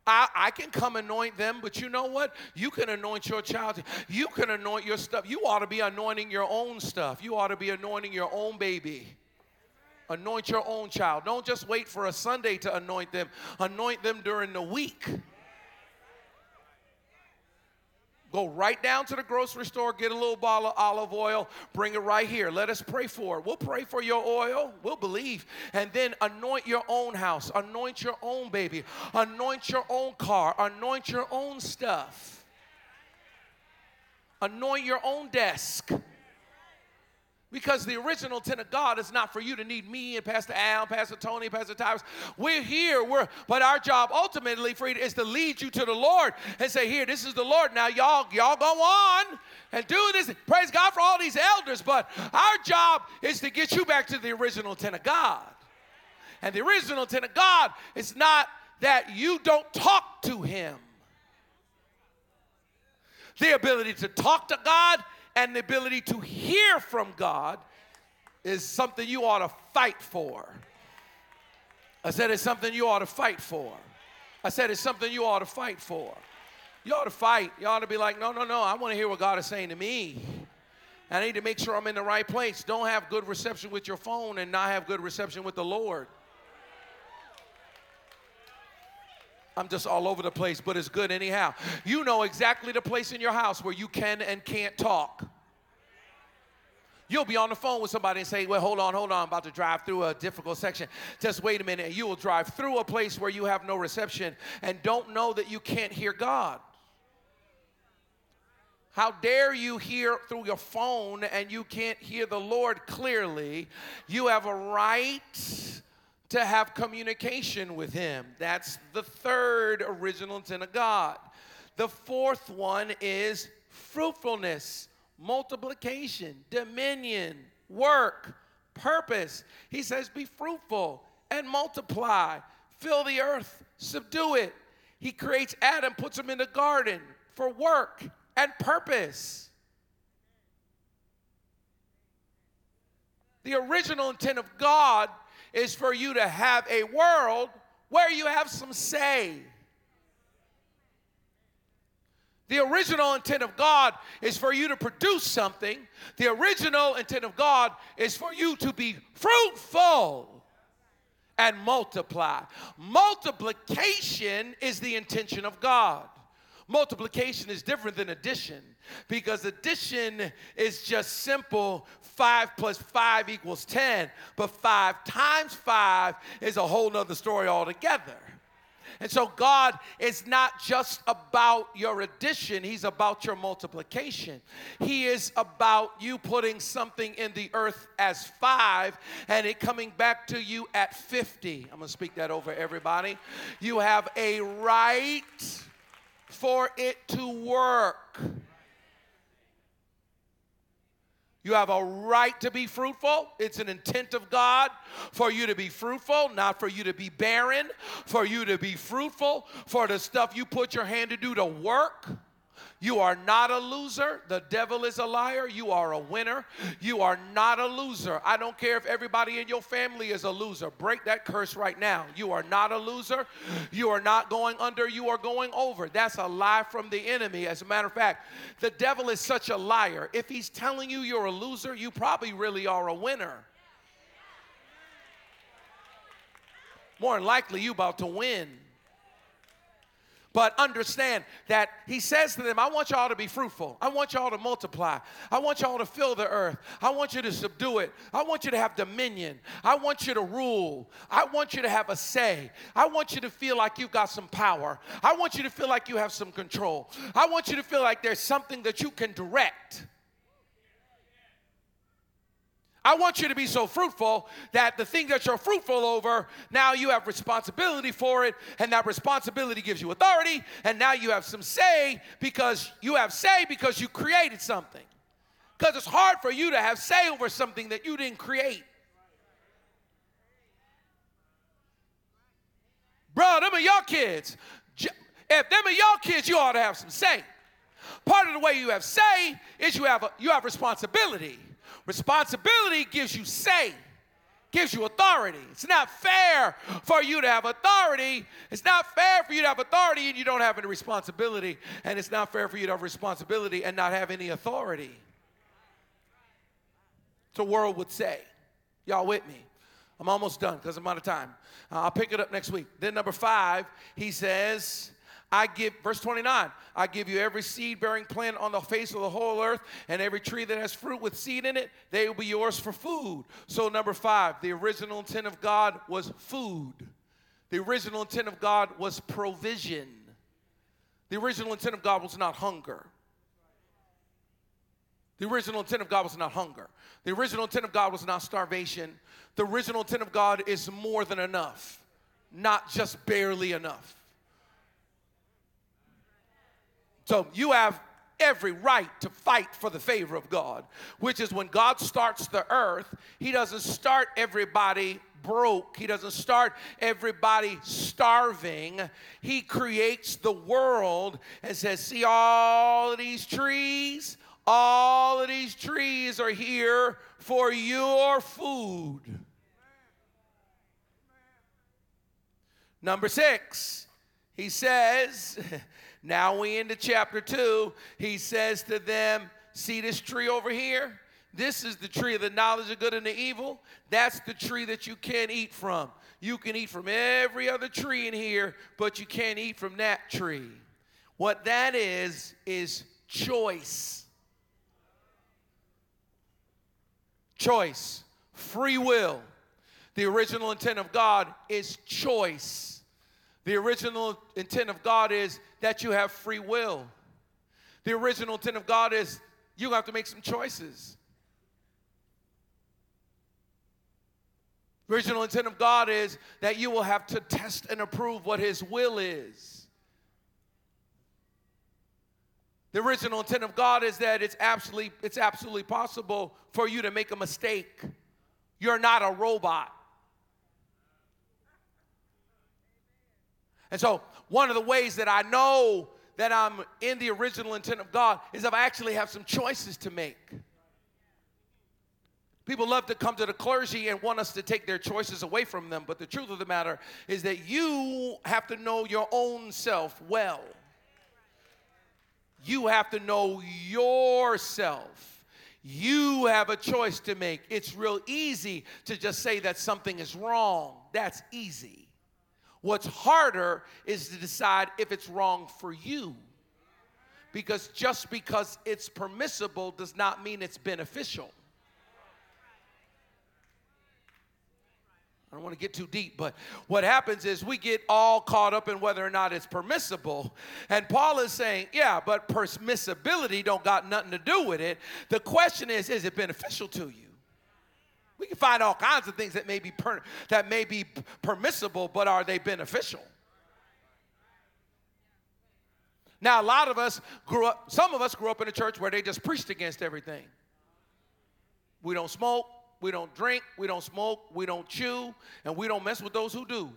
I, I, can come anoint them, but you know what? You can anoint your child. You can anoint your stuff. You ought to be anointing your own stuff. You ought to be anointing your own baby. Anoint your own child. Don't just wait for a Sunday to anoint them, anoint them during the week. Go right down to the grocery store, get a little bottle of olive oil, bring it right here. Let us pray for it. We'll pray for your oil, we'll believe. And then anoint your own house, anoint your own baby, anoint your own car, anoint your own stuff, anoint your own desk. Because the original intent of God is not for you to need me and Pastor Al, Pastor Tony, Pastor Tyrus. We're here, we're, but our job ultimately, Frida, is to lead you to the Lord and say, here, this is the Lord. Now y'all, y'all go on and do this. Praise God for all these elders, but our job is to get you back to the original intent of God. And the original intent of God is not that you don't talk to him. The ability to talk to God and the ability to hear from God is something you ought to fight for. I said it's something you ought to fight for. I said it's something you ought to fight for. You ought to fight. You ought to be like, no, no, no, I want to hear what God is saying to me. I need to make sure I'm in the right place. Don't have good reception with your phone and not have good reception with the Lord. I'm just all over the place, but it's good anyhow. You know exactly the place in your house where you can and can't talk. You'll be on the phone with somebody and say, Well, hold on, hold on, I'm about to drive through a difficult section. Just wait a minute. And you will drive through a place where you have no reception and don't know that you can't hear God. How dare you hear through your phone and you can't hear the Lord clearly? You have a right to have communication with him. That's the third original intent of God. The fourth one is fruitfulness, multiplication, dominion, work, purpose. He says, Be fruitful and multiply, fill the earth, subdue it. He creates Adam, puts him in the garden for work and purpose. The original intent of God is for you to have a world where you have some say. The original intent of God is for you to produce something. The original intent of God is for you to be fruitful and multiply. Multiplication is the intention of God. Multiplication is different than addition because addition is just simple 5 plus 5 equals 10, but 5 times 5 is a whole nother story altogether. And so God is not just about your addition, He's about your multiplication. He is about you putting something in the earth as five and it coming back to you at 50. I'm gonna speak that over everybody. You have a right for it to work. You have a right to be fruitful. It's an intent of God for you to be fruitful, not for you to be barren, for you to be fruitful, for the stuff you put your hand to do to work. You are not a loser. The devil is a liar. You are a winner. You are not a loser. I don't care if everybody in your family is a loser. Break that curse right now. You are not a loser. You are not going under. You are going over. That's a lie from the enemy. As a matter of fact, the devil is such a liar. If he's telling you you're a loser, you probably really are a winner. More than likely, you about to win. But understand that he says to them, I want y'all to be fruitful. I want y'all to multiply. I want y'all to fill the earth. I want you to subdue it. I want you to have dominion. I want you to rule. I want you to have a say. I want you to feel like you've got some power. I want you to feel like you have some control. I want you to feel like there's something that you can direct. I want you to be so fruitful that the thing that you're fruitful over, now you have responsibility for it, and that responsibility gives you authority, and now you have some say because you have say because you created something. Because it's hard for you to have say over something that you didn't create. Bro, them are your kids. If them are your kids, you ought to have some say. Part of the way you have say is you have a, you have responsibility. Responsibility gives you say, gives you authority. It's not fair for you to have authority. It's not fair for you to have authority and you don't have any responsibility. And it's not fair for you to have responsibility and not have any authority. The world would say. Y'all with me? I'm almost done because I'm out of time. I'll pick it up next week. Then, number five, he says, I give, verse 29, I give you every seed bearing plant on the face of the whole earth, and every tree that has fruit with seed in it, they will be yours for food. So, number five, the original intent of God was food. The original intent of God was provision. The original intent of God was not hunger. The original intent of God was not hunger. The original intent of God was not starvation. The original intent of God is more than enough, not just barely enough. So you have every right to fight for the favor of God, which is when God starts the earth, He doesn't start everybody broke. He doesn't start everybody starving. He creates the world and says, See all of these trees? All of these trees are here for your food. Number six, he says, Now we into chapter 2. He says to them, See this tree over here? This is the tree of the knowledge of good and the evil. That's the tree that you can't eat from. You can eat from every other tree in here, but you can't eat from that tree. What that is, is choice. Choice, free will. The original intent of God is choice. The original intent of God is that you have free will. The original intent of God is you have to make some choices. The original intent of God is that you will have to test and approve what His will is. The original intent of God is that it's absolutely, it's absolutely possible for you to make a mistake. You're not a robot. And so, one of the ways that I know that I'm in the original intent of God is if I actually have some choices to make. People love to come to the clergy and want us to take their choices away from them, but the truth of the matter is that you have to know your own self well. You have to know yourself. You have a choice to make. It's real easy to just say that something is wrong. That's easy. What's harder is to decide if it's wrong for you. Because just because it's permissible does not mean it's beneficial. I don't want to get too deep, but what happens is we get all caught up in whether or not it's permissible. And Paul is saying, yeah, but permissibility don't got nothing to do with it. The question is, is it beneficial to you? We can find all kinds of things that may be per, that may be permissible, but are they beneficial? Now, a lot of us grew up, some of us grew up in a church where they just preached against everything. We don't smoke, we don't drink, we don't smoke, we don't chew, and we don't mess with those who do.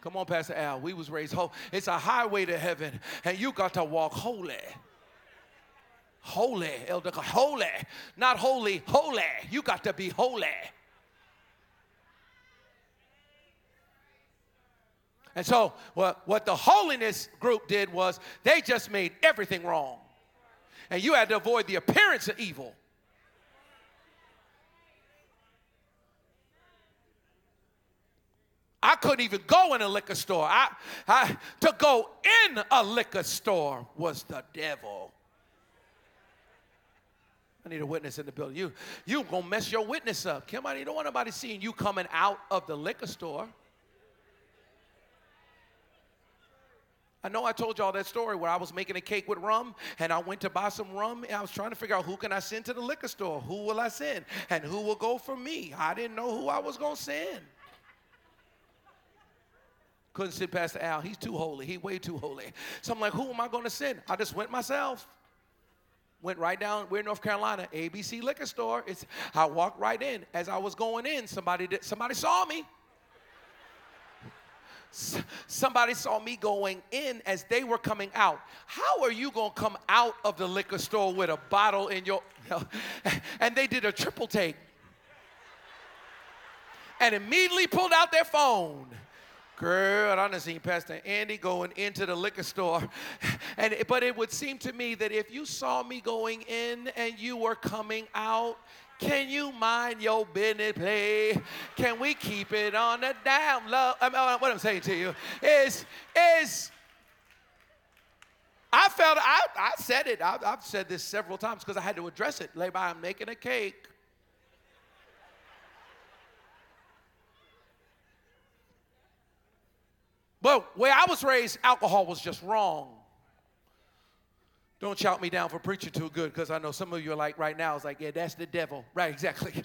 Come on, Pastor Al. We was raised holy. It's a highway to heaven, and you got to walk holy. Holy, Elder, holy, not holy, holy. You got to be holy. And so, what, what the holiness group did was they just made everything wrong. And you had to avoid the appearance of evil. I couldn't even go in a liquor store. I, I, to go in a liquor store was the devil. I need a witness in the building. You, you gonna mess your witness up. Come on, you don't want nobody seeing you coming out of the liquor store. I know I told y'all that story where I was making a cake with rum and I went to buy some rum and I was trying to figure out who can I send to the liquor store? Who will I send? And who will go for me? I didn't know who I was to send. Couldn't sit Pastor Al. He's too holy. He way too holy. So I'm like, who am I to send? I just went myself. Went right down, we're in North Carolina, ABC liquor store. It's I walked right in. As I was going in, somebody did, somebody saw me somebody saw me going in as they were coming out. How are you to come out of the liquor store with a bottle in your. and they did a triple take and immediately pulled out their phone. Girl, I done seen Pastor Andy going into the liquor store. And but it would seem to me that if you saw me going in and you were coming out, can you mind your business, please? Can we keep it on the down low? I mean, what I'm saying to you is, is I felt, I, I said it. I, have said this several times because I had to address it. By, I'm making a cake. But where I was raised, alcohol was just wrong. Don't shout me down for preaching too good because I know some of you are like right now, it's like, yeah, that's the devil. Right, exactly.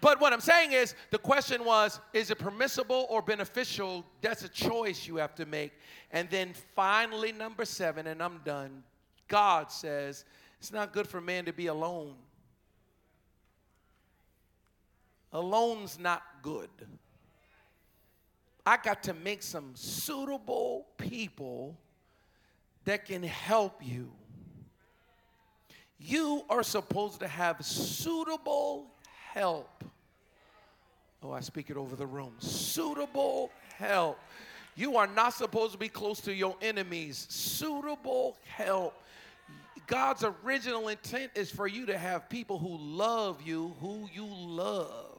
but what I'm saying is the question was, is it permissible or beneficial? That's a choice you have to make. And then finally, number seven, and I'm done. God says, it's not good for man to be alone. Alone's not good. I got to make some suitable people that can help you you are supposed to have suitable help. Oh, I speak it over the room. Suitable help. You are not supposed to be close to your enemies. Suitable help. God's original intent is for you to have people who love you, who you love.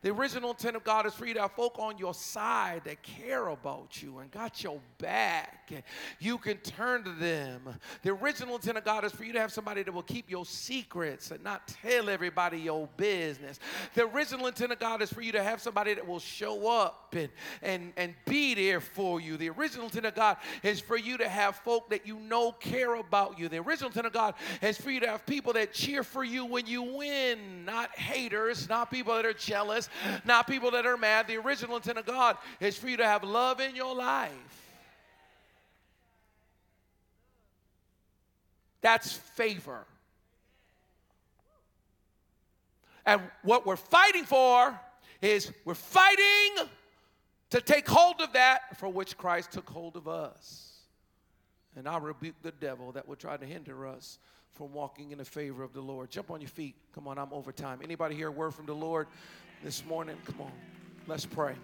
The original intent of God is for you to have folk on your side that care about you and got your back. And you can turn to them. The original intent of God is for you to have somebody that will keep your secrets and not tell everybody your business. The original intent of God is for you to have somebody that will show up and, and, and be there for you. The original intent of God is for you to have folk that you know care about you. The original intent of God is for you to have people that cheer for you when you win, not haters, not people that are jealous not people that are mad. The original intent of God is for you to have love in your life. That's favor. And what we're fighting for is we're fighting to take hold of that for which Christ took hold of us. And I rebuke the devil that would try to hinder us from walking in the favor of the Lord. Jump on your feet. Come on, I'm over time. Anybody hear a word from the Lord? This morning? Come on, let's pray.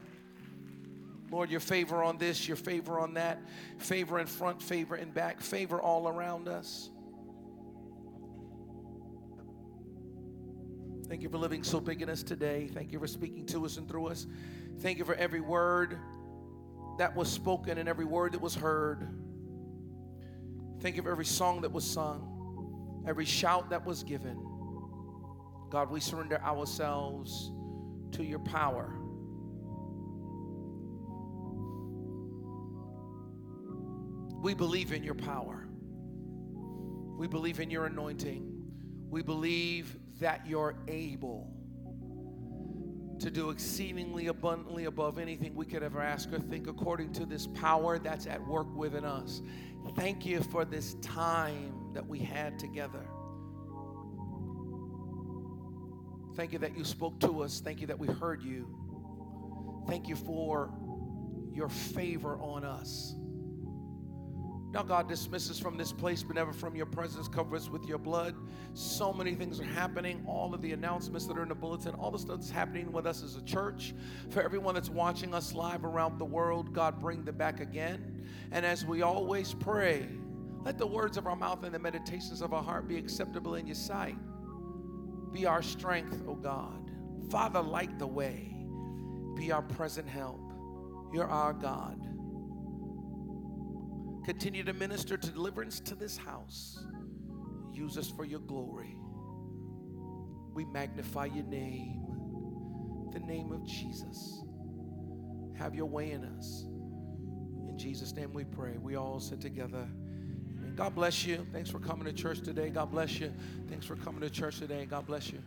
Lord, your favor on this, your favor on that, favor in front, favor in back, favor all around us. Thank you for living so big in us today. Thank you for speaking to us and through us. Thank you for every word that was spoken and every word that was heard. Thank you for every song that was sung, every shout that was given. God, we surrender ourselves to your power. We believe in your power. We believe in your anointing. We believe that you're able to do exceedingly abundantly above anything we could ever ask or think according to this power that's at work within us. Thank you for this time that we had together. Thank you that you spoke to us. Thank you that we heard you. Thank you for your favor on us. Now, God, dismiss us from this place, but never from your presence. Cover us with your blood. So many things are happening. All of the announcements that are in the bulletin, all the stuff that's happening with us as a church. For everyone that's watching us live around the world, God, bring them back again. And as we always pray, let the words of our mouth and the meditations of our heart be acceptable in your sight. Be our strength, O oh God. Father, light the way. Be our present help. You're our God. Continue to minister to deliverance to this house. Use us for your glory. We magnify your name, the name of Jesus. Have your way in us. In Jesus' name we pray. We all sit together. God bless you. Thanks for coming to church today. God bless you. Thanks for coming to church today. God bless you.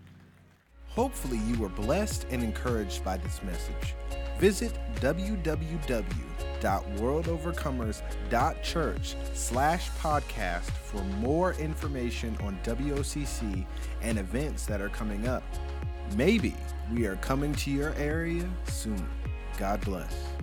Hopefully, you were blessed and encouraged by this message. Visit www.worldovercomers.church slash podcast for more information on WOCC and events that are coming up. Maybe we are coming to your area soon. God bless.